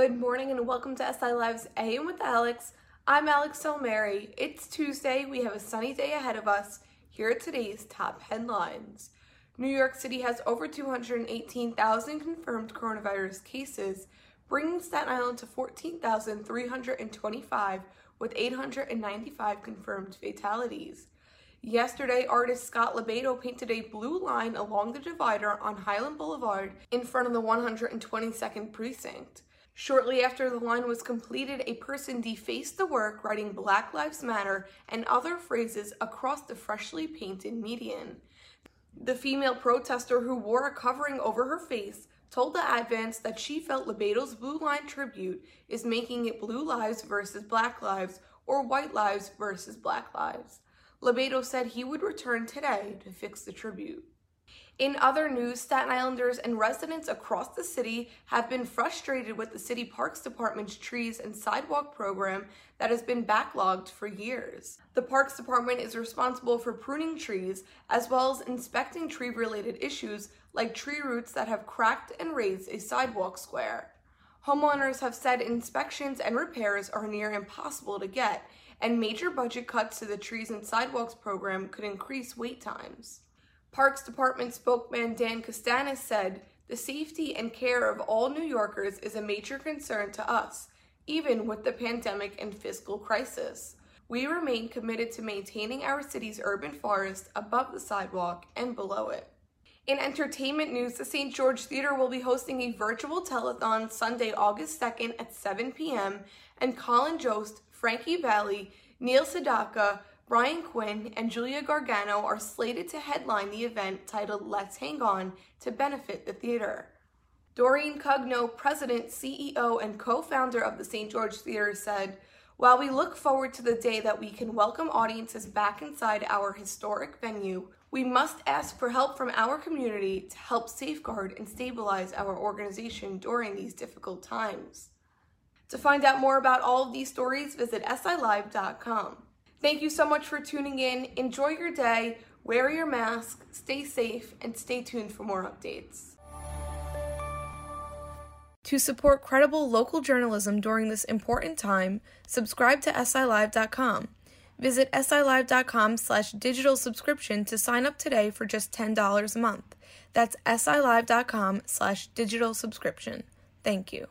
Good morning and welcome to SI Live's AM with Alex. I'm Alex Salmieri. It's Tuesday. We have a sunny day ahead of us. Here are today's top headlines. New York City has over 218,000 confirmed coronavirus cases, bringing Staten Island to 14,325 with 895 confirmed fatalities. Yesterday, artist Scott LoBaido painted a blue line along the divider on Highland Boulevard in front of the 122nd Precinct. Shortly after the line was completed, a person defaced the work, writing Black Lives Matter and other phrases across the freshly painted median. The female protester who wore a covering over her face told the Advance that she felt LoBaido's Blue Line tribute is making it Blue Lives versus Black Lives or White Lives versus Black Lives. LoBaido said he would return today to fix the tribute. In other news, Staten Islanders and residents across the city have been frustrated with the City Parks Department's trees and sidewalk program that has been backlogged for years. The Parks Department is responsible for pruning trees as well as inspecting tree related issues like tree roots that have cracked and raised a sidewalk square. Homeowners have said inspections and repairs are near impossible to get, and major budget cuts to the trees and sidewalks program could increase wait times. Parks Department spokesman Dan Kastanis said, The safety and care of all New Yorkers is a major concern to us, even with the pandemic and fiscal crisis. We remain committed to maintaining our city's urban forest above the sidewalk and below it. In entertainment news, the St. George Theatre will be hosting a virtual telethon Sunday, August 2nd at 7 p.m., and Colin Jost, Frankie Valli, Neil Sedaka, Brian Quinn and Julia Gargano are slated to headline the event titled Let's Hang On to benefit the theater. Doreen Cugno, president, CEO, and co founder of the St. George Theatre, said, While we look forward to the day that we can welcome audiences back inside our historic venue, we must ask for help from our community to help safeguard and stabilize our organization during these difficult times. To find out more about all of these stories, visit silive.com. Thank you so much for tuning in. Enjoy your day, wear your mask, stay safe, and stay tuned for more updates. To support credible local journalism during this important time, subscribe to silive.com. Visit silive.com slash digital subscription to sign up today for just $10 a month. That's silive.com slash digital subscription. Thank you.